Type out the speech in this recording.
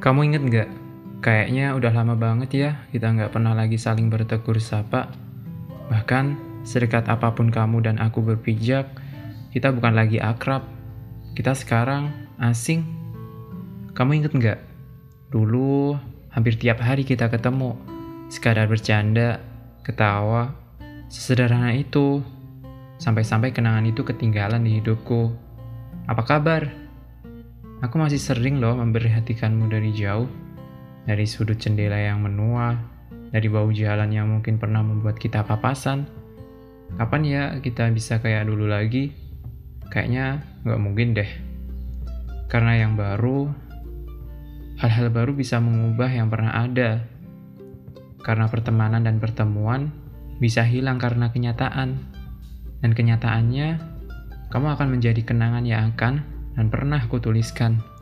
Kamu inget nggak? Kayaknya udah lama banget ya kita nggak pernah lagi saling bertegur sapa. Bahkan sedekat apa pun kamu dan aku berpijak, kita bukan lagi akrab. Kita sekarang asing. Kamu inget nggak? Dulu hampir tiap hari kita ketemu, sekadar bercanda, ketawa, sesederhana itu. Sampai-sampai kenangan itu ketinggalan di hidupku. Apa kabar? Aku masih sering loh memperhatikanmu dari jauh, dari sudut jendela yang menua, dari bau jalan yang mungkin pernah membuat kita papasan. Kapan ya kita bisa kayak dulu lagi? Kayaknya nggak mungkin deh. Karena yang baru, hal-hal baru bisa mengubah yang pernah ada. Karena pertemanan dan pertemuan bisa hilang karena kenyataan. Dan kenyataannya, kamu akan menjadi kenangan yang akan dan pernah kutuliskan.